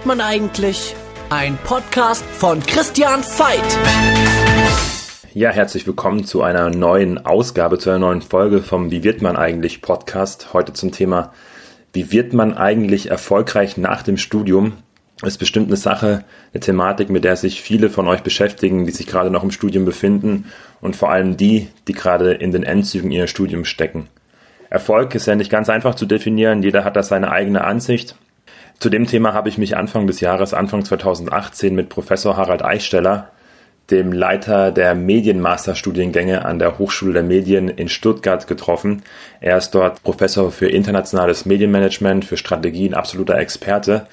wird man eigentlich? Ein Podcast von Christian Veit. Ja, herzlich willkommen zu einer neuen Ausgabe, zu einer neuen Folge vom Wie wird man eigentlich Podcast. Heute zum Thema, wie wird man eigentlich erfolgreich nach dem Studium? ist bestimmt eine Sache, eine Thematik, mit der sich viele von euch beschäftigen, die sich gerade noch im Studium befinden und vor allem die, die gerade in den Endzügen ihres Studiums stecken. Erfolg ist ja nicht ganz einfach zu definieren, jeder hat da seine eigene Ansicht. Zu dem Thema habe ich mich Anfang des Jahres, Anfang 2018 mit Professor Harald Eichsteller, dem Leiter der Medienmasterstudiengänge an der Hochschule der Medien in Stuttgart getroffen. Er ist dort Professor für internationales Medienmanagement, für Strategien, absoluter Experte.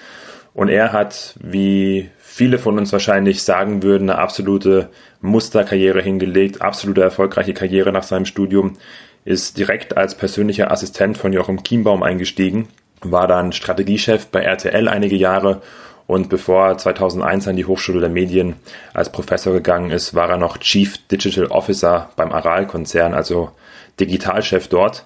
Und er hat, wie viele von uns wahrscheinlich sagen würden, eine absolute Musterkarriere hingelegt, absolute erfolgreiche Karriere nach seinem Studium, ist direkt als persönlicher Assistent von Joachim Kienbaum eingestiegen, war dann Strategiechef bei RTL einige Jahre und bevor er 2001 an die Hochschule der Medien als Professor gegangen ist, war er noch Chief Digital Officer beim Aral-Konzern, also Digitalchef dort.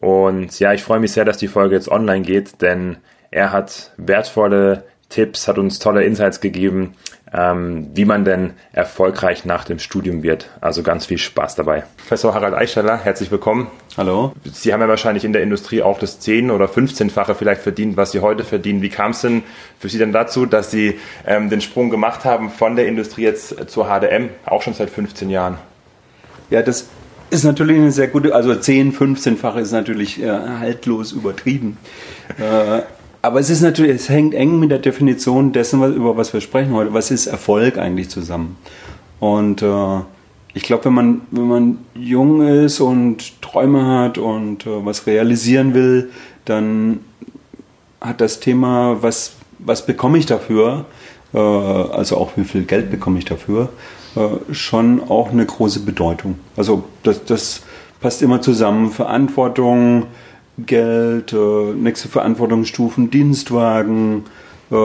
Und ja, ich freue mich sehr, dass die Folge jetzt online geht, denn er hat wertvolle Tipps, hat uns tolle Insights gegeben, ähm, wie man denn erfolgreich nach dem Studium wird. Also ganz viel Spaß dabei. Professor Harald Eichsteller, herzlich willkommen. Hallo. Sie haben ja wahrscheinlich in der Industrie auch das 10- oder 15-fache vielleicht verdient, was Sie heute verdienen. Wie kam es denn für Sie denn dazu, dass Sie ähm, den Sprung gemacht haben von der Industrie jetzt zur HDM, auch schon seit 15 Jahren? Ja, das ist natürlich eine sehr gute, also 10, 15-fache ist natürlich äh, haltlos übertrieben. äh, aber es ist natürlich, es hängt eng mit der Definition dessen, über was wir sprechen heute. Was ist Erfolg eigentlich zusammen? Und äh, ich glaube, wenn man, wenn man jung ist und Träume hat und äh, was realisieren will, dann hat das Thema, was, was bekomme ich dafür, äh, also auch wie viel Geld bekomme ich dafür, äh, schon auch eine große Bedeutung. Also das, das passt immer zusammen. Verantwortung, Geld, äh, nächste Verantwortungsstufen, Dienstwagen, äh,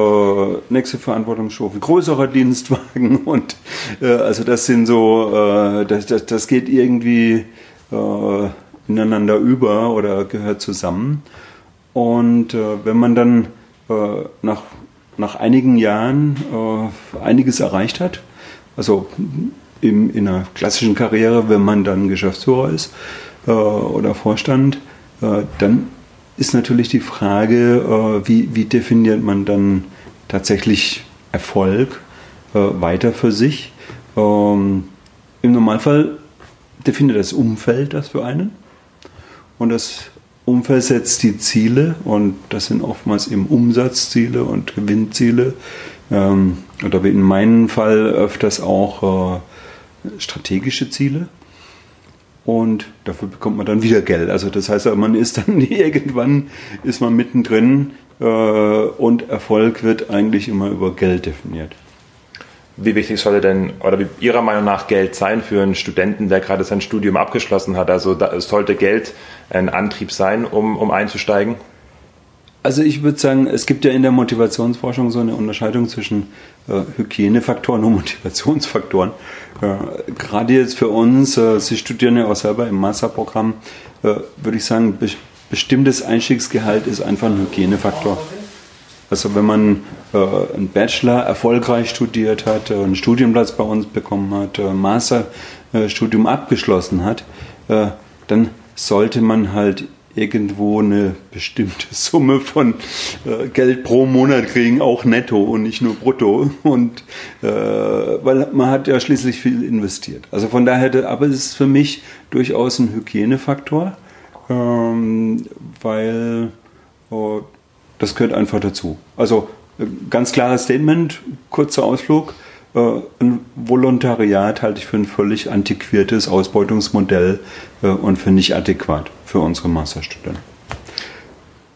nächste Verantwortungsstufen, größerer Dienstwagen und äh, also das sind so, äh, das, das, das geht irgendwie äh, ineinander über oder gehört zusammen. Und äh, wenn man dann äh, nach, nach einigen Jahren einiges erreicht hat, also im, in einer klassischen Karriere, wenn man dann Geschäftsführer ist oder Vorstand, dann ist natürlich die Frage, äh, wie, wie definiert man dann tatsächlich Erfolg äh, weiter für sich. Ähm, Im Normalfall definiert das Umfeld das für einen und das Umfeld setzt die Ziele und das sind oftmals eben Umsatzziele und Gewinnziele ähm, oder wie in meinem Fall öfters auch strategische Ziele und dafür bekommt man dann wieder Geld. Also das heißt, man ist dann irgendwann ist man mittendrin äh, und Erfolg wird eigentlich immer über Geld definiert. Wie wichtig sollte denn oder wie Ihrer Meinung nach Geld sein für einen Studenten, der gerade sein Studium abgeschlossen hat? Also da, sollte Geld ein Antrieb sein, um, um einzusteigen? Also ich würde sagen, es gibt ja in der Motivationsforschung so eine Unterscheidung zwischen äh, Hygienefaktoren und Motivationsfaktoren. Äh, gerade jetzt für uns, äh, Sie studieren ja auch selber im Masterprogramm, äh, würde ich sagen, be bestimmtes Einstiegsgehalt ist einfach ein Hygienefaktor. Also wenn man äh, einen Bachelor erfolgreich studiert hat, äh, einen Studienplatz bei uns bekommen hat, ein Masterstudium abgeschlossen hat, dann sollte man halt irgendwo eine bestimmte Summe von äh, Geld pro Monat kriegen, auch netto und nicht nur brutto. Und äh, weil man hat ja schließlich viel investiert. Also von daher, aber es ist für mich durchaus ein Hygienefaktor, ähm, weil oh, das gehört einfach dazu. Also äh, ganz klares Statement, kurzer Ausflug. Äh, ein Volontariat halte ich für ein völlig antiquiertes Ausbeutungsmodell und für nicht adäquat für unsere Masterstudenten.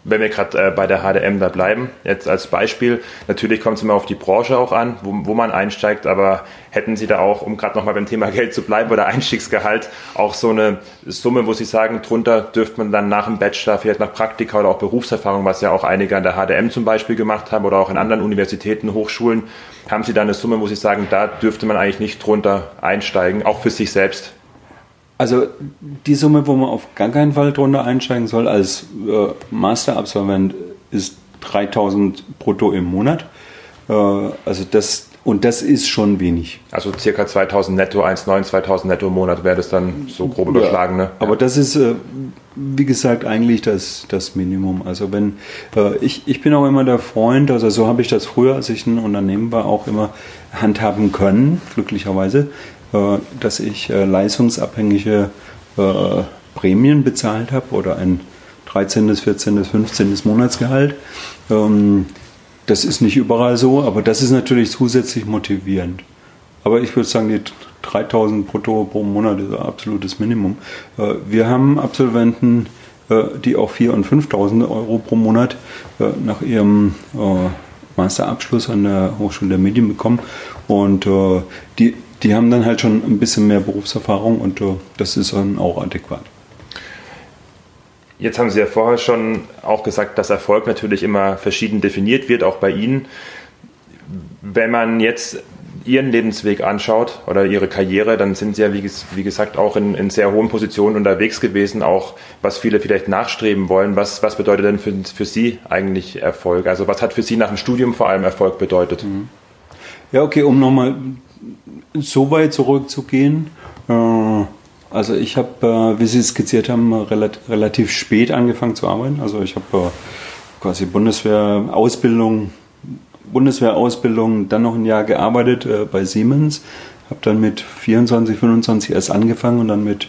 Wenn wir gerade äh, bei der HDM da bleiben, jetzt als Beispiel, natürlich kommt es immer auf die Branche auch an, wo, wo man einsteigt, aber hätten Sie da auch, um gerade nochmal beim Thema Geld zu bleiben oder Einstiegsgehalt, auch so eine Summe, wo Sie sagen, drunter dürfte man dann nach dem Bachelor, vielleicht nach Praktika oder auch Berufserfahrung, was ja auch einige an der HDM zum Beispiel gemacht haben oder auch in anderen Universitäten, Hochschulen, haben Sie da eine Summe, wo Sie sagen, da dürfte man eigentlich nicht drunter einsteigen, auch für sich selbst? Also die Summe, wo man auf gar keinen Fall drunter einsteigen soll als äh, Masterabsolvent, ist 3000 brutto im Monat. Äh, also das, und das ist schon wenig. Also circa 2000 netto, 1,9, 2000 netto im Monat wäre das dann so grob überschlagen. Ja, ne? Aber das ist, äh, wie gesagt, eigentlich das, das Minimum. Also wenn, äh, ich, ich bin auch immer der Freund, also so habe ich das früher, als ich ein Unternehmen war, auch immer handhaben können, glücklicherweise, dass ich leistungsabhängige Prämien bezahlt habe oder ein 13., 14., 15. Monatsgehalt. Ähm, das ist nicht überall so, aber das ist natürlich zusätzlich motivierend. Aber ich würde sagen, die 3000 brutto pro Monat ist ein absolutes Minimum. Äh, wir haben Absolventen, äh, die auch 4.000 und 5.000 Euro pro Monat äh, nach ihrem Masterabschluss an der Hochschule der Medien bekommen. Und die, die haben dann halt schon ein bisschen mehr Berufserfahrung und das ist dann auch adäquat. Jetzt haben Sie ja vorher schon auch gesagt, dass Erfolg natürlich immer verschieden definiert wird, auch bei Ihnen. Wenn man jetzt Ihren Lebensweg anschaut oder Ihre Karriere, dann sind Sie ja, wie, wie gesagt, auch in, in, sehr hohen Positionen unterwegs gewesen, auch was viele vielleicht nachstreben wollen. Was, was bedeutet denn für, für Sie eigentlich Erfolg? Also was hat für Sie nach dem Studium vor allem Erfolg bedeutet? Mhm. Ja, okay, um nochmal so weit zurückzugehen. Äh also ich habe, äh, wie Sie skizziert haben, relativ spät angefangen zu arbeiten. Also ich habe äh, quasi Bundeswehrausbildung, Bundeswehrausbildung, dann noch ein Jahr gearbeitet bei Siemens. Habe dann mit 24, 25 erst angefangen und dann mit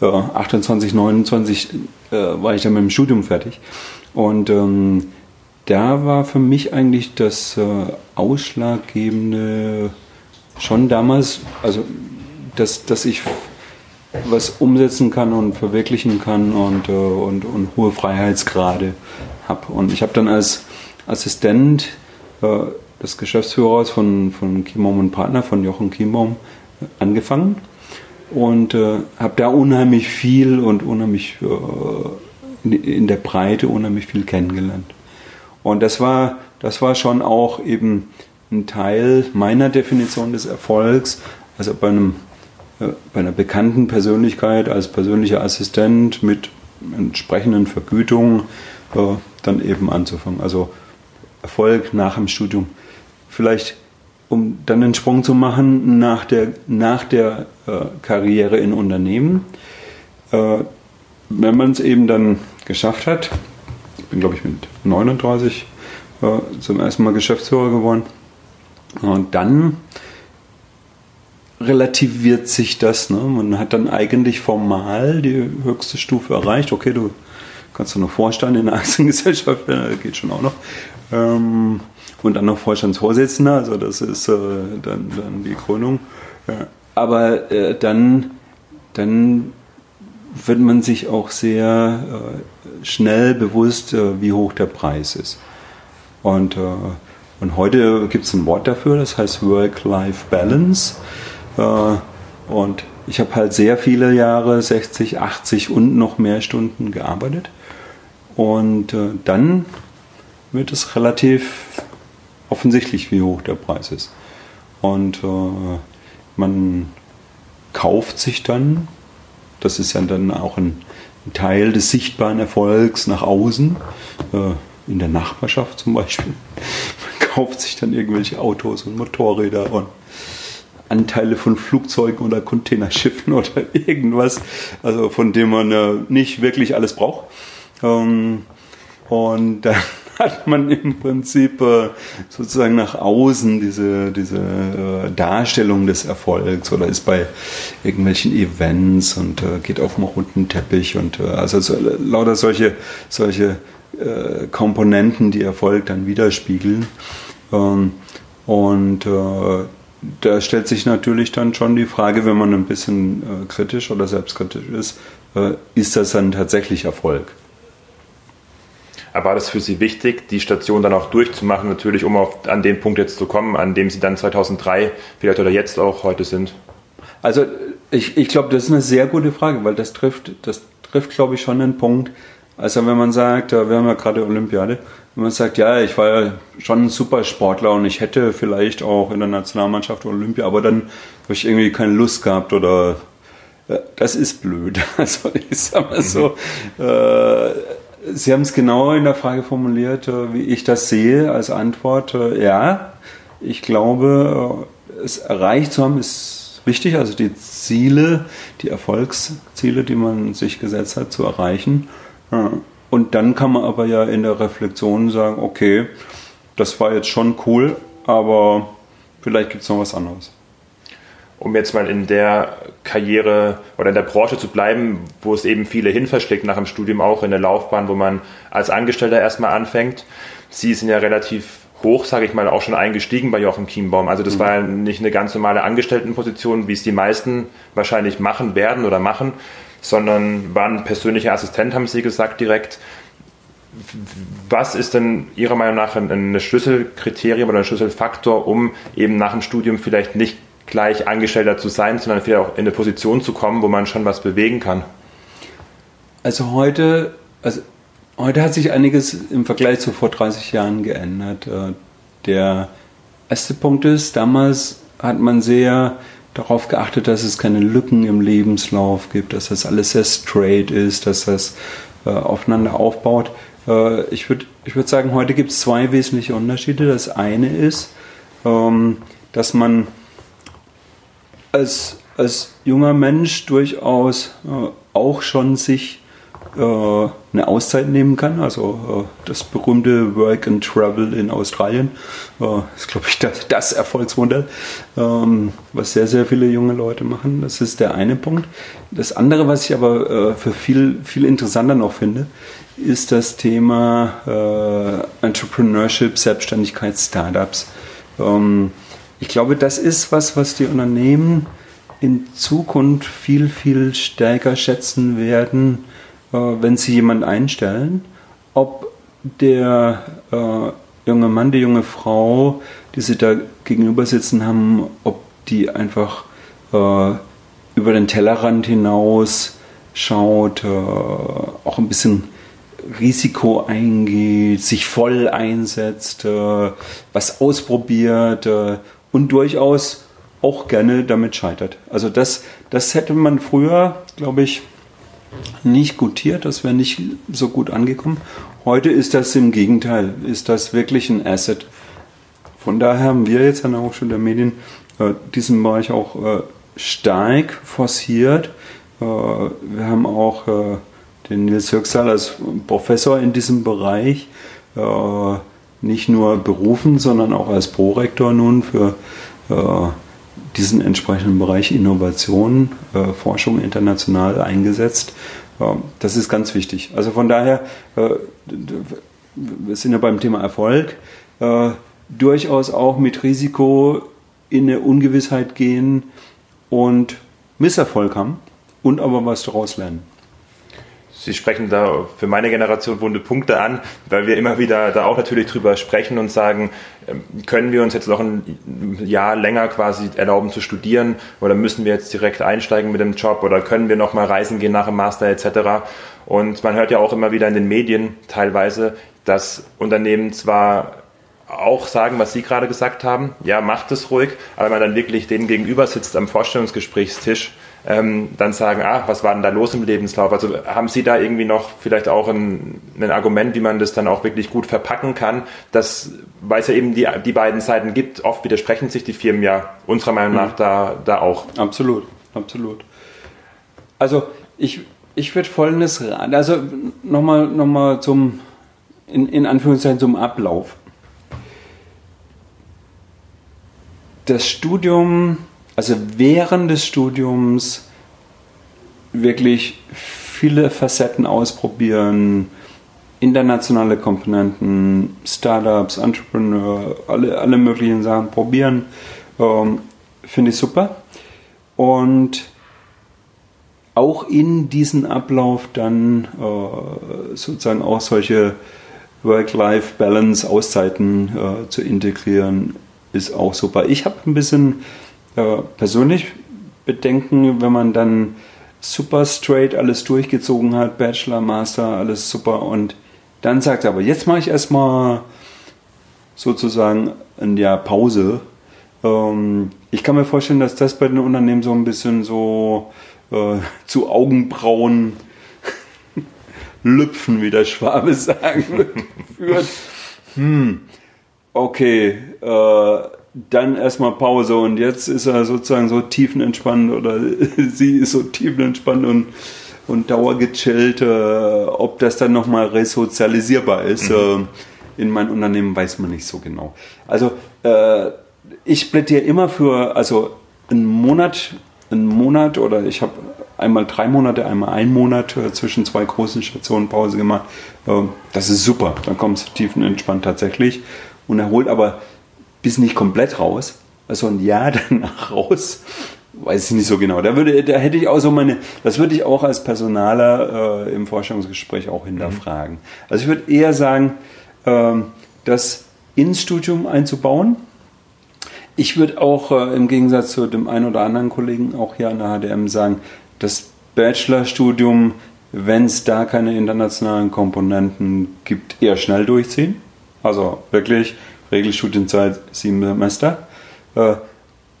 28, 29 war ich dann mit dem Studium fertig. Und ähm, da war für mich eigentlich das Ausschlaggebende schon damals, also dass, dass ich was umsetzen kann und verwirklichen kann und, äh, und, und hohe Freiheitsgrade habe. Und ich habe dann als Assistent äh, des Geschäftsführers von, von Kiembaum und Partner, von Jochen Kiembaum, angefangen und äh, habe da unheimlich viel und unheimlich in der Breite unheimlich viel kennengelernt. Und das war, das war schon auch eben ein Teil meiner Definition des Erfolgs. Also bei einem bei einer bekannten Persönlichkeit als persönlicher Assistent mit entsprechenden Vergütungen äh, dann eben anzufangen. Also Erfolg nach dem Studium. Vielleicht, um dann den Sprung zu machen nach der, nach der äh, Karriere in Unternehmen. Äh, wenn man es eben dann geschafft hat, ich bin glaube ich mit 39 äh, zum ersten Mal Geschäftsführer geworden, und dann relativiert sich das. Ne? Man hat dann eigentlich formal die höchste Stufe erreicht. Okay, du kannst du noch Vorstand in der Aktiengesellschaft, geht schon auch noch. Ähm, und dann noch Vorstandsvorsitzender, also das ist äh, dann, dann die Krönung. Ja. Aber äh, dann, dann wird man sich auch sehr äh, schnell bewusst, äh, wie hoch der Preis ist. Und, äh, und heute gibt es ein Wort dafür, das heißt Work-Life-Balance. Äh, und ich habe halt sehr viele Jahre, 60, 80 und noch mehr Stunden gearbeitet. Und äh, dann wird es relativ offensichtlich, wie hoch der Preis ist. Und äh, man kauft sich dann, das ist ja dann auch ein, Teil des sichtbaren Erfolgs nach außen, in der Nachbarschaft zum Beispiel. Man kauft sich dann irgendwelche Autos und Motorräder und Anteile von Flugzeugen oder Containerschiffen oder irgendwas, also von dem man äh, nicht wirklich alles braucht. Ähm, und dann hat man im Prinzip äh, sozusagen nach außen diese, diese äh, Darstellung des Erfolgs oder ist bei irgendwelchen Events und äh, geht auf dem roten Teppich und äh, also so, lauter solche, solche äh, Komponenten, die Erfolg dann widerspiegeln. Ähm, und äh, da stellt sich natürlich dann schon die Frage, wenn man ein bisschen äh, kritisch oder selbstkritisch ist, äh, ist das dann tatsächlich Erfolg? Aber war das für Sie wichtig, die Station dann auch durchzumachen, natürlich, um auf, an den Punkt jetzt zu kommen, an dem Sie dann 2003 vielleicht oder jetzt auch heute sind? Also ich, ich glaube, das ist eine sehr gute Frage, weil das trifft, das trifft, glaube ich, schon einen Punkt. Also wenn man sagt, äh, wir haben ja gerade Olympiade, wenn man sagt, ja, ich war ja schon ein super Sportler und ich hätte vielleicht auch in der Nationalmannschaft Olympia, aber dann habe ich irgendwie keine Lust gehabt oder äh, das ist blöd. Also ich sag mal so, äh, Sie haben es genau in der Frage formuliert, äh, wie ich das sehe als Antwort. Ja, ich glaube, es erreicht zu haben ist wichtig, also die Ziele, die Erfolgsziele, die man sich gesetzt hat, zu erreichen. Und dann kann man aber ja in der Reflexion sagen, okay, das war jetzt schon cool, aber vielleicht gibt es noch was anderes um jetzt mal in der Karriere oder in der Branche zu bleiben, wo es eben viele hin verschlägt nach dem Studium auch in der Laufbahn, wo man als Angestellter erstmal anfängt. Sie sind ja relativ hoch, sage ich mal, auch schon eingestiegen bei Joachim Kienbaum. Also das mhm. war ja nicht eine ganz normale Angestelltenposition, wie es die meisten wahrscheinlich machen werden oder machen, sondern waren persönlicher Assistent, haben Sie gesagt direkt. Was ist denn Ihrer Meinung nach ein Schlüsselkriterium oder ein Schlüsselfaktor, um eben nach dem Studium vielleicht nicht gleich Angestellter zu sein, sondern vielleicht auch in eine Position zu kommen, wo man schon was bewegen kann? Also heute, also heute hat sich einiges im Vergleich zu vor 30 Jahren geändert. Äh, der erste Punkt ist, damals hat man sehr darauf geachtet, dass es keine Lücken im Lebenslauf gibt, dass das alles sehr straight ist, dass das äh, aufeinander aufbaut. Äh, ich würde ich würd sagen, heute gibt es zwei wesentliche Unterschiede. Das eine ist, ähm, dass man als, als junger Mensch durchaus äh, auch schon sich eine Auszeit nehmen kann. Also äh, das berühmte Work and Travel in Australien äh, ist, glaube ich, das, das Erfolgsmodell, ähm, was sehr, sehr viele junge Leute machen. Das ist der eine Punkt. Das andere, was ich aber äh, für viel, viel interessanter noch finde, ist das Thema äh, Entrepreneurship, Selbstständigkeit, Startups. Ähm, ich glaube, das ist was, was die Unternehmen in Zukunft viel, viel stärker schätzen werden, äh, wenn sie jemanden einstellen, ob der äh, junge Mann, die junge Frau, die sie da gegenüber sitzen haben, ob die einfach äh, über den Tellerrand hinaus schaut, äh, auch ein bisschen Risiko eingeht, sich voll einsetzt, äh, was ausprobiert äh, und durchaus auch gerne damit scheitert. Also das, das hätte man früher, glaube ich, nicht gutiert, das wäre nicht so gut angekommen. Heute ist das im Gegenteil, ist das wirklich ein Asset. Von daher haben wir jetzt an der Hochschule der Medien äh, diesen Bereich auch äh, stark forciert. Äh, wir haben auch äh, den Nils Höchsal als Professor in diesem Bereich äh, nicht nur berufen, sondern auch als Prorektor nun für äh, diesen entsprechenden Bereich Innovation, äh, Forschung international eingesetzt. Äh, das ist ganz wichtig. Also von daher, äh, wir sind ja beim Thema Erfolg, äh, durchaus auch mit Risiko in eine Ungewissheit gehen und Misserfolg haben und aber was daraus lernen. Sie sprechen da für meine Generation wunde Punkte an, weil wir immer wieder da auch natürlich drüber sprechen und sagen, ähm, können wir uns jetzt noch ein Jahr länger quasi erlauben zu studieren oder müssen wir jetzt direkt einsteigen mit dem Job oder können wir noch mal reisen gehen nach dem Master etc. Und man hört ja auch immer wieder in den Medien teilweise, dass Unternehmen zwar auch sagen, was Sie gerade gesagt haben, ja, macht es ruhig, aber wenn man dann wirklich denen gegenüber sitzt am Vorstellungsgesprächstisch, ähm, dann sagen, ah, was war denn da los im Lebenslauf? Also haben Sie da irgendwie noch vielleicht auch ein, ein Argument, wie man das dann auch wirklich gut verpacken kann, dass, weil es ja eben die, die beiden Seiten gibt, oft widersprechen sich die Firmen ja unserer Meinung nach mhm. da, da auch. Absolut, absolut. Also ich, ich würde folgendes raten, also nochmal noch mal zum, in, in Anführungszeichen zum Ablauf. Das Studium also während des Studiums wirklich viele Facetten ausprobieren, internationale Komponenten, Startups, Entrepreneur, alle, alle möglichen Sachen probieren, ähm, finde ich super. Und auch in diesen Ablauf dann äh, sozusagen auch solche Work-Life-Balance, Auszeiten äh, zu integrieren, ist auch super. Ich habe ein bisschen äh, persönlich Bedenken, wenn man dann super straight alles durchgezogen hat, Bachelor, Master, alles super und dann sagt er aber, jetzt mache ich erstmal sozusagen ein Jahr Pause. Ähm, ich kann mir vorstellen, dass das bei den Unternehmen so ein bisschen so äh, zu Augenbrauen Lüpfen, wie der Schwabe sagen führt. Hm, okay, äh, dann erstmal Pause und jetzt ist er sozusagen so tiefenentspannt oder sie ist so tiefenentspannt und, und dauergechillt, äh, ob das dann nochmal resozialisierbar ist. Mhm. Äh, in meinem Unternehmen weiß man nicht so genau. Also äh, ich plädiere immer für, also einen Monat, einen Monat oder ich habe einmal drei Monate, einmal einen Monat äh, zwischen zwei großen Stationen Pause gemacht. Äh, das ist super. Dann kommt es tiefenentspannt tatsächlich und erholt aber bis nicht komplett raus, also ein Jahr danach raus, weiß ich nicht so genau. Da würde, da hätte ich auch so meine, das würde ich auch als Personaler äh, im Forschungsgespräch auch hinterfragen. Mhm. Also ich würde eher sagen, äh, das ins Studium einzubauen. Ich würde auch äh, im Gegensatz zu dem einen oder anderen Kollegen auch hier an der HDM sagen, das Bachelorstudium, wenn es da keine internationalen Komponenten gibt, eher schnell durchziehen. Also wirklich Regelstudienzeit sieben Semester. Äh,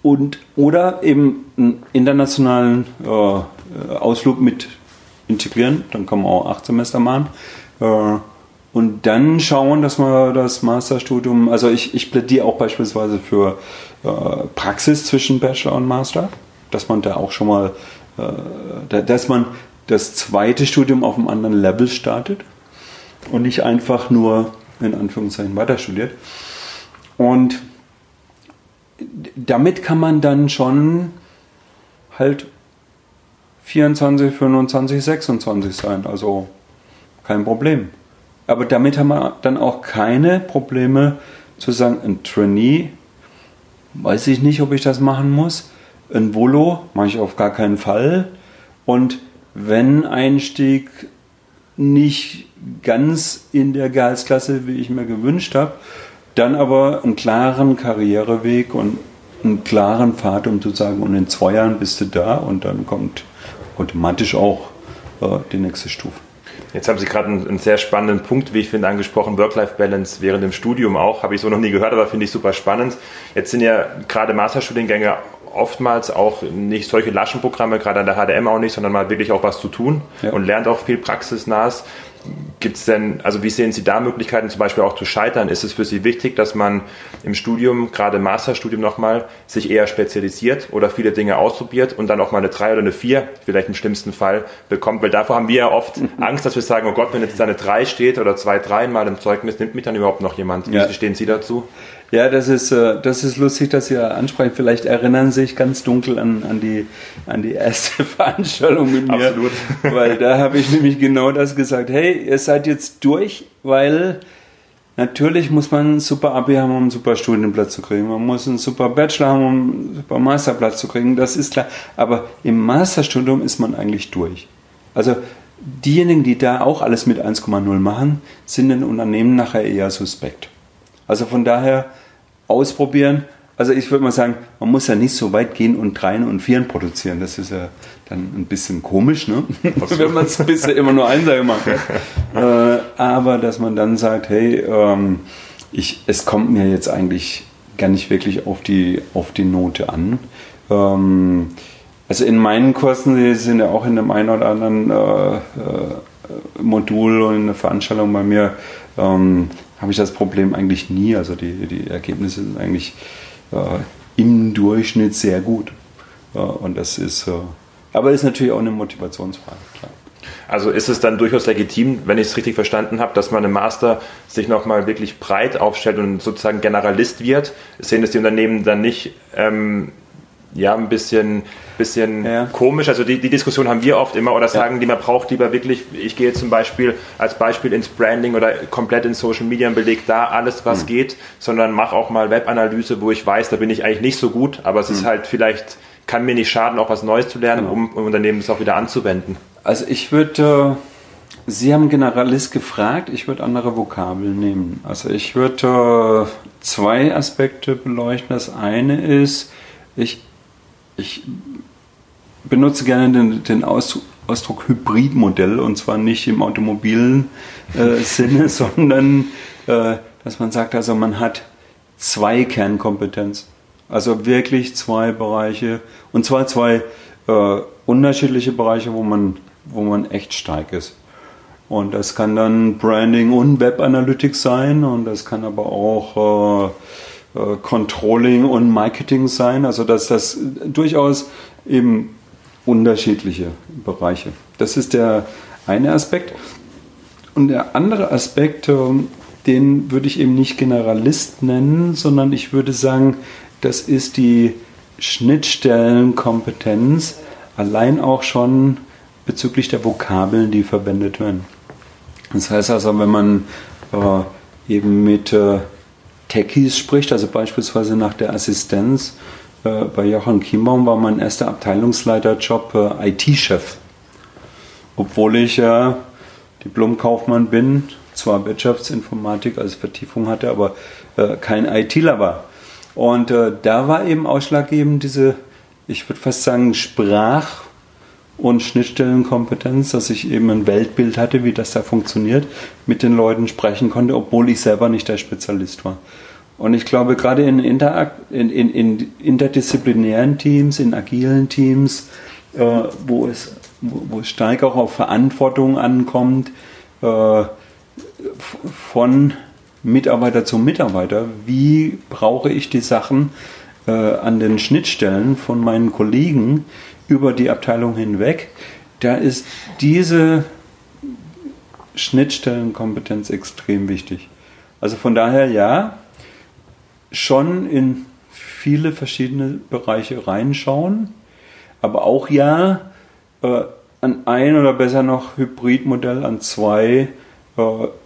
und, oder eben einen internationalen äh, Ausflug mit integrieren, dann kann man auch acht Semester machen. Äh, und dann schauen, dass man das Masterstudium, also ich, ich plädiere auch beispielsweise für äh, Praxis zwischen Bachelor und Master, dass man da auch schon mal, äh, dass man das zweite Studium auf einem anderen Level startet und nicht einfach nur in Anführungszeichen weiter studiert. Und damit kann man dann schon halt 24, 25, 26 sein. Also kein Problem. Aber damit haben wir dann auch keine Probleme zu sagen, ein Trainee, weiß ich nicht, ob ich das machen muss. Ein Volo mache ich auf gar keinen Fall. Und wenn Einstieg nicht ganz in der Gehaltsklasse, wie ich mir gewünscht habe, dann aber einen klaren Karriereweg und einen klaren Pfad, um zu sagen, und in zwei Jahren bist du da und dann kommt automatisch auch äh, die nächste Stufe. Jetzt haben Sie gerade einen, einen, sehr spannenden Punkt, wie ich finde, angesprochen. Work-Life-Balance während dem Studium auch. Habe ich so noch nie gehört, aber finde ich super spannend. Jetzt sind ja gerade Masterstudiengänge oftmals auch nicht solche Laschenprogramme, gerade an der HDM auch nicht, sondern mal wirklich auch was zu tun ja. und lernt auch viel praxisnahes. Gibt es denn, also wie sehen Sie da Möglichkeiten, zum Beispiel auch zu scheitern? Ist es für Sie wichtig, dass man im Studium, gerade Masterstudium nochmal, sich eher spezialisiert oder viele Dinge ausprobiert und dann auch mal eine 3 oder eine 4, vielleicht im schlimmsten Fall, bekommt? Weil davor haben wir ja oft Angst, dass wir sagen, oh Gott, wenn jetzt da eine 3 steht oder 2, 3 mal im Zeugnis, nimmt mich dann überhaupt noch jemand? Wie ja. stehen Sie dazu? Ja, das ist, äh, das ist lustig, dass Sie ansprechen. Vielleicht erinnern Sie sich ganz dunkel an, an, die, an die erste Veranstaltung mit mir. Absolut. Weil da habe ich nämlich genau das gesagt. Hey, ihr seid jetzt durch, weil natürlich muss man einen super Abi haben, um einen super Studienplatz zu kriegen. Man muss einen super Bachelor haben, um einen super Masterplatz zu kriegen. Das ist klar. Aber im Masterstudium ist man eigentlich durch. Also diejenigen, die da auch alles mit 1,0 machen, sind in Unternehmen nachher eher suspekt. Also von daher ausprobieren. Also ich würde mal sagen, man muss ja nicht so weit gehen und Dreien und Vieren produzieren. Das ist ja dann ein bisschen komisch, ne? wenn man es bisher immer nur Einser gemacht hat. äh, aber dass man dann sagt, hey, ähm, ich, es kommt mir jetzt eigentlich gar nicht wirklich auf die, auf die Note an. Ähm, also in meinen Kursen, die sind ja auch in dem einen oder anderen äh, äh, Modul und in der Veranstaltung bei mir, ähm, habe ich das Problem eigentlich nie. Also die, die Ergebnisse sind eigentlich äh, im Durchschnitt sehr gut. Äh, und das ist, äh, aber ist natürlich auch eine Motivationsfrage, klar. Also ist es dann durchaus legitim, wenn ich es richtig verstanden habe, dass man im Master sich nochmal wirklich breit aufstellt und sozusagen Generalist wird? Sehen das die Unternehmen dann nicht ähm, ja, ein bisschen, bisschen ja. komisch. Also die, die Diskussion haben wir oft immer oder sagen ja. die, man braucht lieber wirklich, ich gehe zum Beispiel als Beispiel ins Branding oder komplett in Social Media und belege da alles, was mhm. geht, sondern mach auch mal Webanalyse, wo ich weiß, da bin ich eigentlich nicht so gut, aber es mhm. ist halt vielleicht, kann mir nicht schaden, auch was Neues zu lernen, genau. um, um Unternehmen das auch wieder anzuwenden. Also ich würde, äh, Sie haben Generalist gefragt, ich würde andere Vokabeln nehmen. Also ich würde äh, zwei Aspekte beleuchten. Das eine ist, ich ich benutze gerne den, den Ausdruck, Ausdruck Hybridmodell und zwar nicht im automobilen äh, Sinne, sondern äh, dass man sagt, also man hat zwei Kernkompetenzen. Also wirklich zwei Bereiche und zwar zwei äh, unterschiedliche Bereiche, wo man, wo man echt stark ist. Und das kann dann Branding und Web Analytics sein und das kann aber auch äh, Controlling und Marketing sein. Also dass das durchaus eben unterschiedliche Bereiche. Das ist der eine Aspekt. Und der andere Aspekt, äh, den würde ich eben nicht Generalist nennen, sondern ich würde sagen, das ist die Schnittstellenkompetenz, allein auch schon bezüglich der Vokabeln, die verwendet werden. Das heißt also, wenn man äh, eben mit äh, Techies spricht, also beispielsweise nach der Assistenz, äh, bei Jochen Kiembaum war mein erster Abteilungsleiterjob äh, IT-Chef. Obwohl ich äh, Diplomkaufmann bin, zwar Wirtschaftsinformatik als Vertiefung hatte, aber äh, kein ITler war. Und äh, da war eben ausschlaggebend diese, ich würde fast sagen, Sprach- und Schnittstellenkompetenz, dass ich eben ein Weltbild hatte, wie das da funktioniert, mit den Leuten sprechen konnte, obwohl ich selber nicht der Spezialist war. Und ich glaube, gerade in, Interakt, in, in, in interdisziplinären Teams, in agilen Teams, äh, wo, es, wo, wo, es stark auch auf Verantwortung ankommt, äh, von Mitarbeiter zu Mitarbeiter, wie brauche ich die Sachen äh, an den Schnittstellen von meinen Kollegen, über die Abteilung hinweg, da ist diese Schnittstellenkompetenz extrem wichtig. Also von daher ja, schon in viele verschiedene Bereiche reinschauen, aber auch ja äh, an ein oder besser noch Hybridmodell an zwei äh,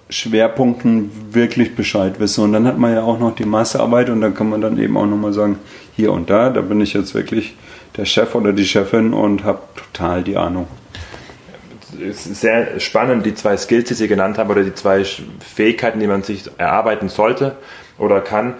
Schwerpunkten wirklich Bescheid wissen. Und dann hat man ja auch noch die Massearbeit und dann kann man dann eben auch nochmal sagen, hier und da, da bin ich jetzt wirklich der Chef oder die Chefin und habe total die Ahnung. Es ist sehr spannend, die zwei Skills, die Sie genannt haben, oder die zwei Fähigkeiten, die man sich erarbeiten sollte oder kann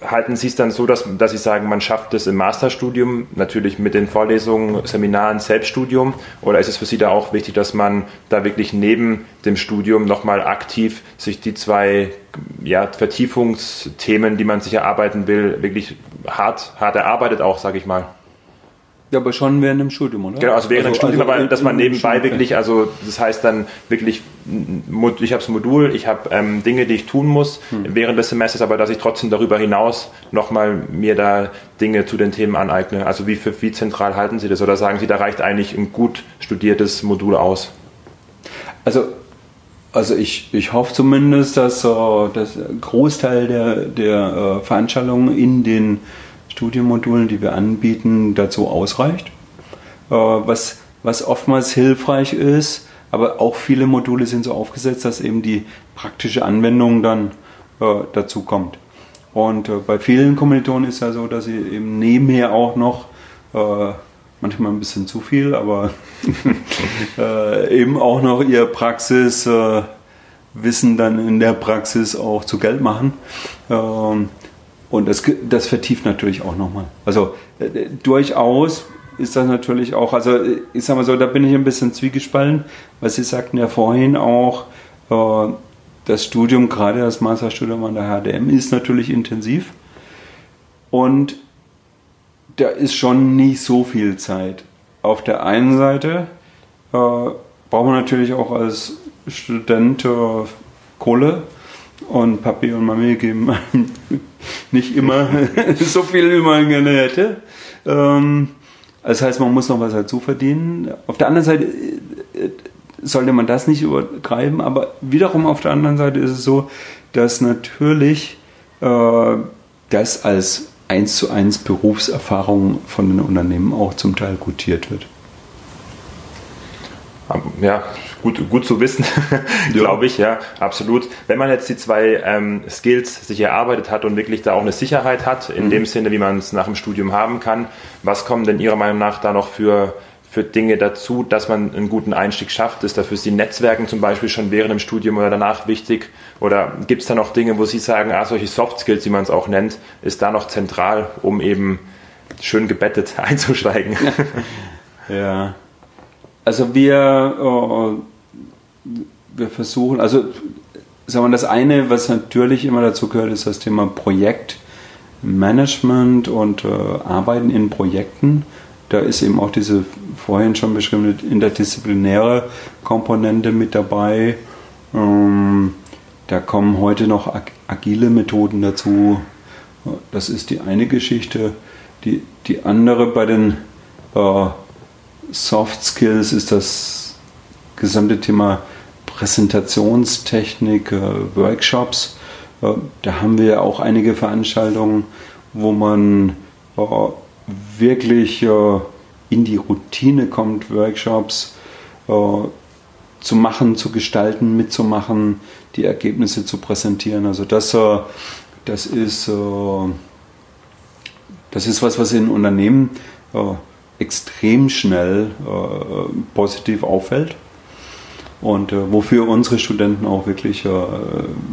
halten Sie es dann so, dass, dass Sie sagen, man schafft es im Masterstudium, natürlich mit den Vorlesungen, Seminaren, Selbststudium? Oder ist es für Sie da auch wichtig, dass man da wirklich neben dem Studium nochmal aktiv sich die zwei ja, Vertiefungsthemen, die man sich erarbeiten will, wirklich hart, hart erarbeitet auch, sage ich mal? Ja, aber schon während dem Studium, oder? Genau, also während also, dem Studium, also aber dass man nebenbei wirklich, also das heißt dann wirklich, ich habe das Modul, ich habe ähm, Dinge, die ich tun muss hm. während des Semesters, aber dass ich trotzdem darüber hinaus nochmal mir da Dinge zu den Themen aneigne. Also wie, für, wie zentral halten Sie das? Oder sagen Sie, da reicht eigentlich ein gut studiertes Modul aus? Also also ich, ich hoffe zumindest, dass äh, das Großteil der, der äh, Veranstaltungen in den Studienmodulen, die wir anbieten, dazu ausreicht. Äh, was, was oftmals hilfreich ist, aber auch viele Module sind so aufgesetzt, dass eben die praktische Anwendung dann äh, dazu kommt. Und äh, bei vielen Kommilitonen ist ja so, dass sie eben nebenher auch noch manchmal ein bisschen zu viel, aber eben auch noch ihr Praxiswissen dann in der Praxis auch zu Geld machen. Ähm, und das, das vertieft natürlich auch nochmal. Also äh, durchaus ist das natürlich auch, also ich sag mal so, da bin ich ein bisschen zwiegespalten, weil Sie sagten ja vorhin auch, äh, das Studium, gerade das Masterstudium an der HDM, ist natürlich intensiv. Und da ist schon nicht so viel Zeit. Auf der einen Seite äh, braucht man natürlich auch als Student äh, Kohle und Papi und Mami geben nicht immer so viel, wie man gerne hätte. Ähm, das heißt, man muss noch was dazu verdienen. Auf der anderen Seite äh, sollte man das nicht übertreiben, aber wiederum auf der anderen Seite ist es so, dass natürlich äh, das als 1 zu 1 Berufserfahrung von den Unternehmen auch zum Teil gutiert wird. Ja, gut, gut zu wissen, glaube ich, ja, absolut. Wenn man jetzt die zwei ähm, Skills sich erarbeitet hat und wirklich da auch eine Sicherheit hat, in mhm. dem Sinne, wie man es nach dem Studium haben kann, was kommen denn Ihrer Meinung nach da noch für, für Dinge dazu, dass man einen guten Einstieg schafft? Ist da für Sie Netzwerken zum Beispiel schon während dem Studium oder danach wichtig? Oder gibt es da noch Dinge, wo Sie sagen, ah, solche Soft Skills, wie man es auch nennt, ist da noch zentral, um eben schön gebettet einzusteigen? ja. Also wir, äh, wir versuchen, also sagen wir, das eine, was natürlich immer dazu gehört, ist das Thema Projektmanagement und äh, Arbeiten in Projekten. da ist eben auch diese vorhin schon beschriebene interdisziplinäre Komponente mit dabei. Ähm, da kommen heute noch agile Methoden dazu. Das ist die eine Geschichte. Die, die andere bei den äh, Soft Skills ist das gesamte Thema Präsentationstechnik, äh, Workshops. Äh, da haben wir auch einige Veranstaltungen, wo man äh, wirklich in die Routine kommt, Workshops zu machen, zu gestalten, mitzumachen, die Ergebnisse zu präsentieren. Also das, das ist das ist was, was in Unternehmen extrem schnell positiv auffällt und wofür unsere Studenten auch wirklich,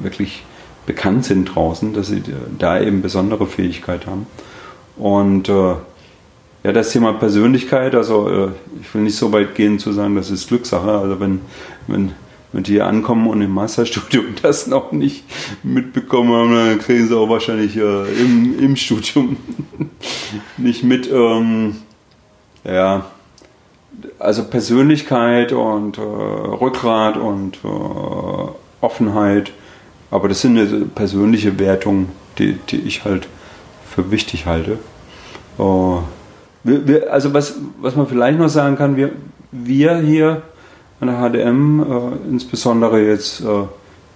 wirklich bekannt sind draußen, dass sie da eben besondere Fähigkeit haben. Und äh, ja, das Thema Persönlichkeit, also äh, ich will nicht so weit gehen zu sagen, das ist Glückssache. Also wenn, wenn, wenn die hier ankommen und im Masterstudium das noch nicht mitbekommen haben, dann kriegen sie auch wahrscheinlich äh, im, im Studium nicht mit. Ähm, ja, also Persönlichkeit und äh, Rückgrat und äh, Offenheit, aber das sind persönliche Wertung, die, die ich halt für wichtig halte. Oh. Wir, wir, also was, was man vielleicht noch sagen kann, wir, wir hier an der HDM, äh, insbesondere jetzt äh,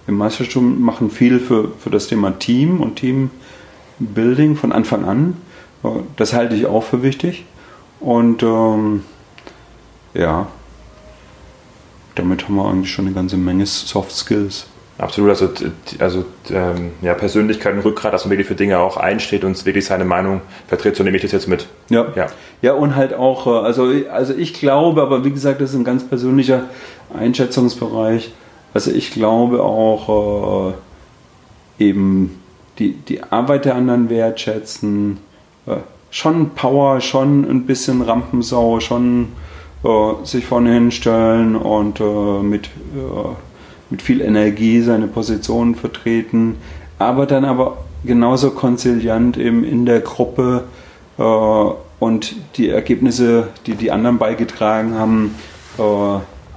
im Meisterstudium, machen viel für, für das Thema Team und Teambuilding von Anfang an. Äh, das halte ich auch für wichtig. Und ähm, ja, damit haben wir eigentlich schon eine ganze Menge Soft Skills. Absolut, also, also ähm, ja, Persönlichkeit und Rückgrat, dass man wirklich für Dinge auch einsteht und wirklich seine Meinung vertritt, so nehme ich das jetzt mit. Ja, ja. ja und halt auch, äh, also, also ich glaube, aber wie gesagt, das ist ein ganz persönlicher Einschätzungsbereich. Also ich glaube auch äh, eben die, die Arbeit der anderen wertschätzen, äh, schon Power, schon ein bisschen Rampensau, schon äh, sich vorne hinstellen und äh, mit äh, mit viel Energie seine Positionen vertreten, aber dann aber genauso konziliant eben in der Gruppe äh, und die Ergebnisse, die die anderen beigetragen haben, äh,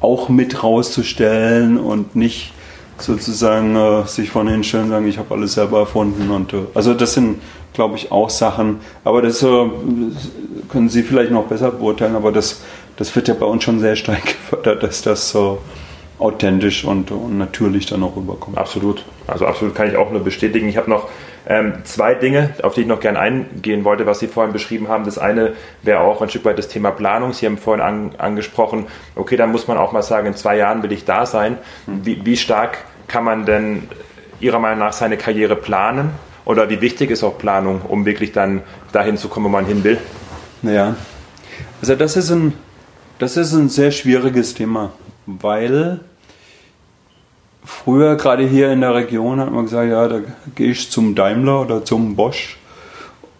auch mit rauszustellen und nicht sozusagen äh, sich vorne hinstellen und sagen, ich habe alles selber erfunden. Und, äh, also das sind, glaube ich, auch Sachen, aber das äh, können Sie vielleicht noch besser beurteilen, aber das, das wird ja bei uns schon sehr stark gefördert, dass das so authentisch und, und, natürlich dann auch rüberkommt. Absolut. Also absolut kann ich auch nur bestätigen. Ich habe noch ähm, zwei Dinge, auf die ich noch gerne eingehen wollte, was Sie vorhin beschrieben haben. Das eine wäre auch ein Stück weit das Thema Planung. Sie haben vorhin an, angesprochen, okay, dann muss man auch mal sagen, in zwei Jahren will ich da sein. Wie, wie stark kann man denn Ihrer Meinung nach seine Karriere planen? Oder wie wichtig ist auch Planung, um wirklich dann dahin zu kommen, wo man hin will? Naja, also das ist ein, das ist ein sehr schwieriges Thema weil früher gerade hier in der Region hat man gesagt, ja, da gehe ich zum Daimler oder zum Bosch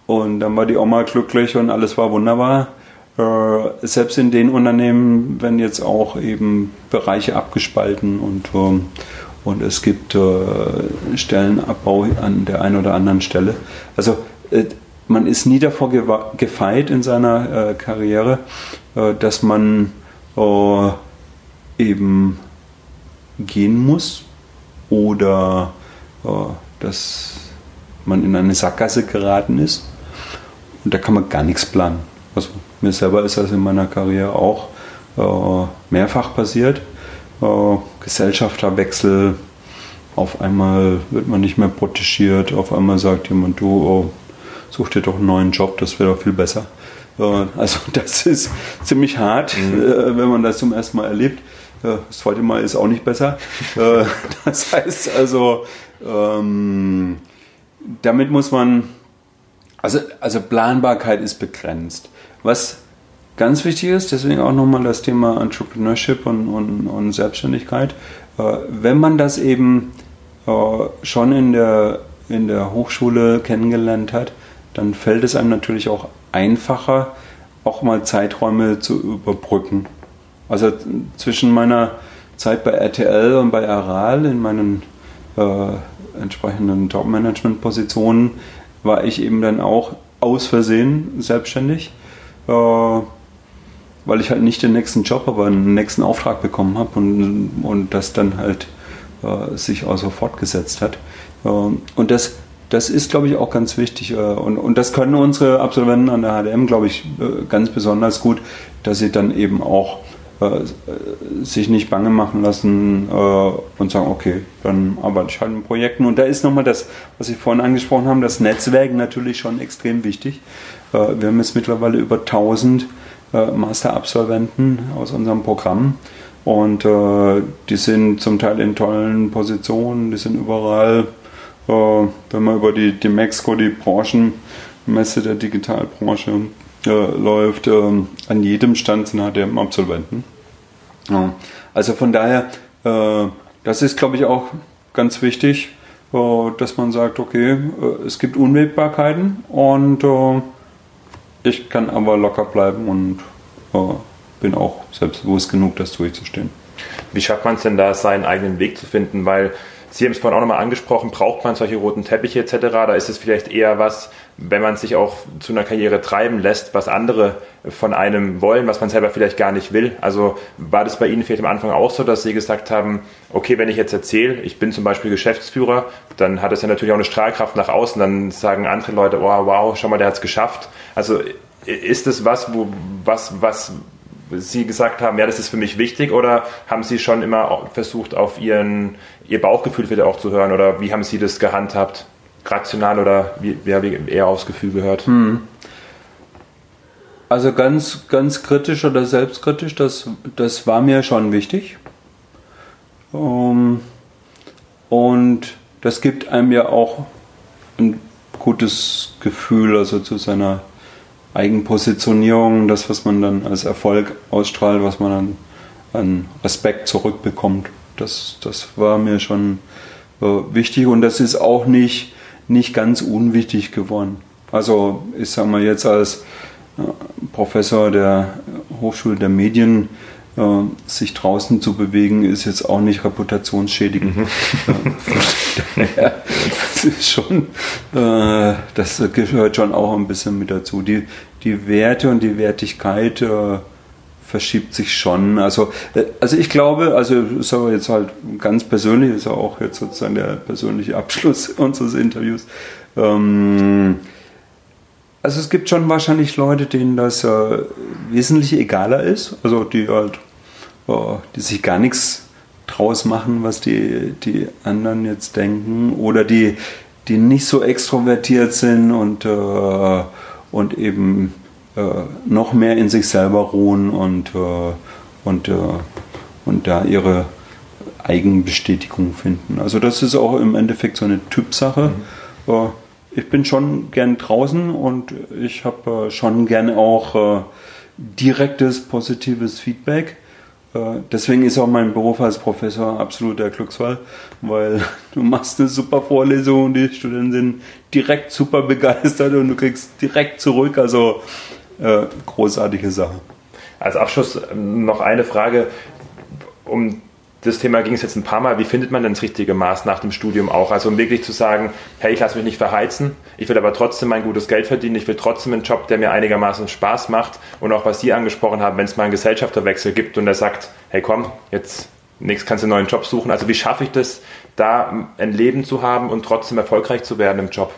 und dann war die Oma glücklich und alles war wunderbar. Äh, selbst in den Unternehmen werden jetzt auch eben Bereiche abgespalten und, äh, und es gibt äh, Stellenabbau an der einen oder anderen Stelle. Also äh, man ist nie davor gefeit in seiner äh, Karriere, äh, dass man eben gehen muss oder äh, dass man in eine Sackgasse geraten ist. Und da kann man gar nichts planen. Also mir selber ist das in meiner Karriere auch äh, mehrfach passiert. Äh, Gesellschafterwechsel, auf einmal wird man nicht mehr protegiert, auf einmal sagt jemand, du oh, such dir doch einen neuen Job, das wäre doch viel besser. Äh, also das ist ziemlich hart, mhm. Äh, wenn man das zum ersten Mal erlebt. Das zweite Mal ist auch nicht besser. Äh, das heißt also, ähm, damit muss man, also, also Planbarkeit ist begrenzt. Was ganz wichtig ist, deswegen auch nochmal das Thema Entrepreneurship und, und, und Selbstständigkeit. Äh, wenn man das eben äh, schon in der, in der Hochschule kennengelernt hat, dann fällt es einem natürlich auch einfacher, auch mal Zeiträume zu überbrücken. Also zwischen meiner Zeit bei RTL und bei Aral in meinen äh, entsprechenden Top-Management-Positionen war ich eben dann auch aus Versehen selbstständig. Äh, weil ich halt nicht den nächsten Job, aber einen nächsten Auftrag bekommen habe und, und das dann halt äh, sich auch so fortgesetzt hat. Äh, und das, das ist, glaube ich, auch ganz wichtig. Äh, und, und das können unsere Absolventen an der HDM, glaube ich, äh, ganz besonders gut, dass sie dann eben auch äh, sich nicht bange machen lassen äh, und sagen, okay, dann arbeite ich halt in Projekten. Und da ist nochmal das, was Sie vorhin angesprochen haben, das Netzwerk natürlich schon extrem wichtig. Äh, wir haben jetzt mittlerweile über 1000 äh, Masterabsolventen aus unserem Programm. Und äh, die sind zum Teil in tollen Positionen, die sind überall, äh, wenn man über die, die Mexco, die Branchenmesse der Digitalbranche äh, läuft, ähm, an jedem Stand sind HTM-Absolventen. Ja. Also von daher, äh, das ist glaube ich auch ganz wichtig, äh, dass man sagt, okay, äh, es gibt Unwägbarkeiten und äh, ich kann aber locker bleiben und äh, bin auch selbstbewusst genug, das durchzustehen. Wie schafft man es denn da, seinen eigenen Weg zu finden? Weil Sie haben es vorhin auch nochmal angesprochen, braucht man solche roten Teppiche etc. Da ist es vielleicht eher was, wenn man sich auch zu einer Karriere treiben lässt, was andere von einem wollen, was man selber vielleicht gar nicht will. Also war das bei Ihnen vielleicht am Anfang auch so, dass Sie gesagt haben, okay, wenn ich jetzt erzähle, ich bin zum Beispiel Geschäftsführer, dann hat es ja natürlich auch eine Strahlkraft nach außen, dann sagen andere Leute, oh, wow, schau mal, der hat es geschafft. Also ist das was, wo, was, was Sie gesagt haben, ja, das ist für mich wichtig, oder haben Sie schon immer versucht, auf Ihren, Ihr Bauchgefühl wieder auch zu hören, oder wie haben Sie das gehandhabt? Rational oder wie, wie habe ich eher aufs Gefühl gehört? Hm. Also ganz, ganz kritisch oder selbstkritisch, das, das war mir schon wichtig. Um, ähm, und das gibt einem ja auch ein gutes Gefühl, also zu seiner Eigenpositionierung, das, was man dann als Erfolg ausstrahlt, was man dann an Respekt zurückbekommt. Das, das war mir schon äh, wichtig und das ist auch nicht, nicht ganz unwichtig geworden. Also ich sage mal jetzt als äh, Professor der Hochschule der Medien äh, sich draußen zu bewegen, ist jetzt auch nicht reputationsschädigend. Mhm. das ist schon, äh, das gehört schon auch ein bisschen mit dazu. Die, die Werte und die Wertigkeit äh, verschiebt sich schon. Also, äh, also ich glaube, also ist aber jetzt halt ganz persönlich, ist ja auch jetzt sozusagen der persönliche Abschluss unseres Interviews. Ähm, also es gibt schon wahrscheinlich Leute, denen das äh, wesentlich egaler ist, also die halt, die sich gar nichts draus machen, was die, die anderen jetzt denken, oder die, die nicht so extrovertiert sind und, äh, und eben äh, noch mehr in sich selber ruhen und, äh, und, äh, und da ihre Eigenbestätigung finden. Also das ist auch im Endeffekt so eine Typsache. Mhm ich bin schon gern draußen und ich habe äh, schon gern auch äh, direktes positives Feedback. Äh, deswegen ist auch mein Beruf als Professor absolut der Glücksfall, weil du machst eine super Vorlesung und die Studenten sind direkt super begeistert und du kriegst direkt zurück. Also äh, großartige Sache. Als Abschluss ähm, noch eine Frage, um das Thema ging es jetzt ein paar Mal. Wie findet man denn das richtige Maß nach dem Studium auch? Also um wirklich zu sagen, hey, ich lasse mich nicht verheizen, ich will aber trotzdem mein gutes Geld verdienen, ich will trotzdem einen Job, der mir einigermaßen Spaß macht und auch was Sie angesprochen haben, wenn es mal einen Gesellschafterwechsel gibt und er sagt, hey komm, jetzt nächstes kannst du einen neuen Job suchen. Also wie schaffe ich das, da ein Leben zu haben und trotzdem erfolgreich zu werden im Job?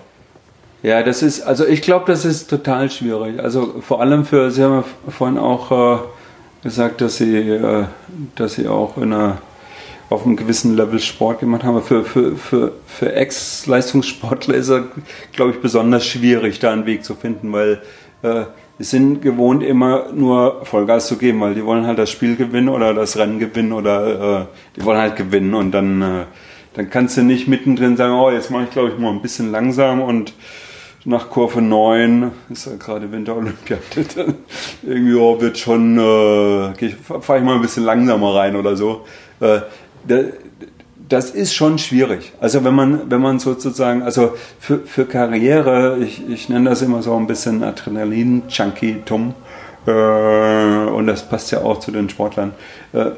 Ja, das ist, also ich glaube, das ist total schwierig. Also vor allem für, Sie haben ja vorhin auch äh, gesagt, dass Sie, äh, dass Sie auch in einer auf einem gewissen Level Sport gemacht haben. Für, für, für, für Ex-Leistungssportler ist er, glaube ich, besonders schwierig, da einen Weg zu finden, weil äh, die sind gewohnt, immer nur Vollgas zu geben, weil die wollen halt das Spiel gewinnen oder das Rennen gewinnen oder äh, die wollen halt gewinnen und dann, äh, dann kannst du nicht mittendrin sagen, oh, jetzt mache ich, glaube ich, mal ein bisschen langsam und nach Kurve 9 ist ja gerade Winterolympiade, irgendwie oh, wird schon, äh, fahre ich mal ein bisschen langsamer rein oder so. Äh, das ist schon schwierig. Also wenn man, wenn man sozusagen, also für, für Karriere, ich, ich nenne das immer so ein bisschen Adrenalin-Junkie-Tum, äh, und das passt ja auch zu den Sportlern, äh,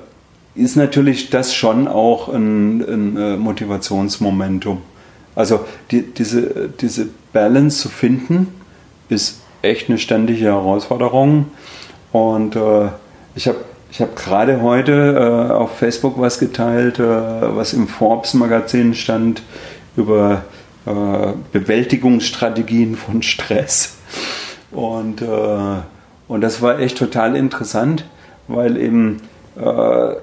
ist natürlich das schon auch ein, ein äh, Motivationsmomentum. Also die, diese, diese Balance zu finden, ist echt eine ständige Herausforderung. Und äh, ich habe ich hab gerade heute äh, auf Facebook was geteilt, äh, was im Forbes-Magazin stand über äh, Bewältigungsstrategien von Stress. Und, äh, und das war echt total interessant, weil eben äh,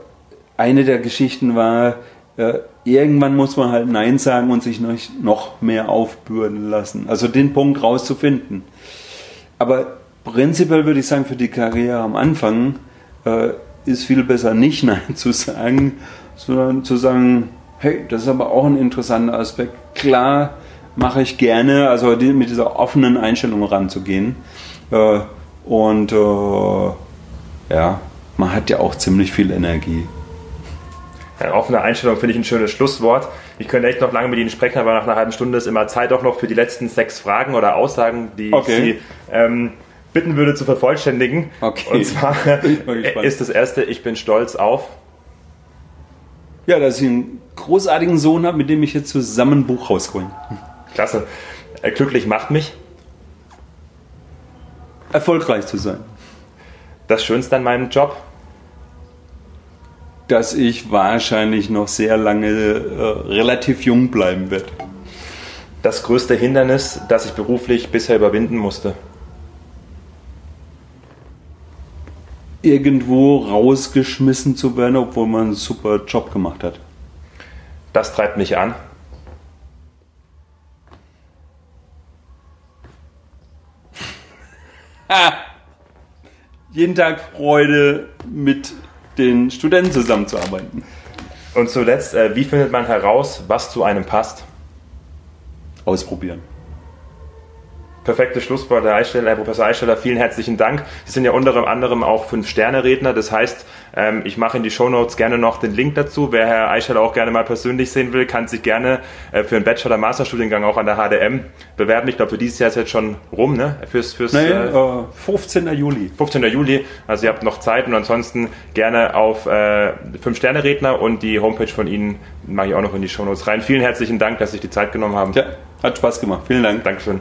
eine der Geschichten war, äh, irgendwann muss man halt Nein sagen und sich noch mehr aufbürden lassen. Also den Punkt rauszufinden. Aber prinzipiell würde ich sagen, für die Karriere am Anfang äh, ist viel besser nicht Nein zu sagen, sondern zu sagen, hey, das ist aber auch ein interessanter Aspekt. Klar, mache ich gerne, also die, mit dieser offenen Einstellung ranzugehen. Äh, und äh, ja, man hat ja auch ziemlich viel Energie. Eine offene Einstellung finde ich ein schönes Schlusswort. Ich könnte echt noch lange mit Ihnen sprechen, aber nach einer halben Stunde ist immer Zeit auch noch für die letzten sechs Fragen oder Aussagen, die okay. ich Sie ähm, bitten würde zu vervollständigen. Okay. Und zwar ist das erste, ich bin stolz auf. Ja, dass ich einen großartigen Sohn habe, mit dem ich jetzt zusammen ein Buch rausholen. Klasse. Äh, glücklich macht mich. Erfolgreich zu sein. Das Schönste an meinem Job? Dass ich wahrscheinlich noch sehr lange äh, relativ jung bleiben werde. Das größte Hindernis, das ich beruflich bisher überwinden musste? Irgendwo rausgeschmissen zu werden, obwohl man einen super Job gemacht hat. Das treibt mich an. jeden Tag Freude, mit den Studenten zusammenzuarbeiten. Und zuletzt, äh, wie findet man heraus, was zu einem passt? Ausprobieren. Perfektes Schlusswort, Herr, Eichsteller, Herr Professor Eichsteller. Vielen herzlichen Dank. Sie sind ja unter anderem auch Fünf-Sterne-Redner. Das heißt, ähm, ich mache in die Shownotes gerne noch den Link dazu. Wer Herr Eichsteller auch gerne mal persönlich sehen will, kann sich gerne äh, für einen Bachelor-Masterstudiengang auch an der HDM bewerben. Ich glaube, für dieses Jahr ist jetzt schon rum, ne? Fürs, fürs, nee, äh, 15. Juli. 15. Juli. Also ihr habt noch Zeit und ansonsten gerne auf äh, Fünf-Sterne-Redner und die Homepage von Ihnen mache ich auch noch in die Shownotes rein. Vielen herzlichen Dank, dass Sie sich die Zeit genommen haben. Ja, hat Spaß gemacht. Vielen Dank. Dankeschön.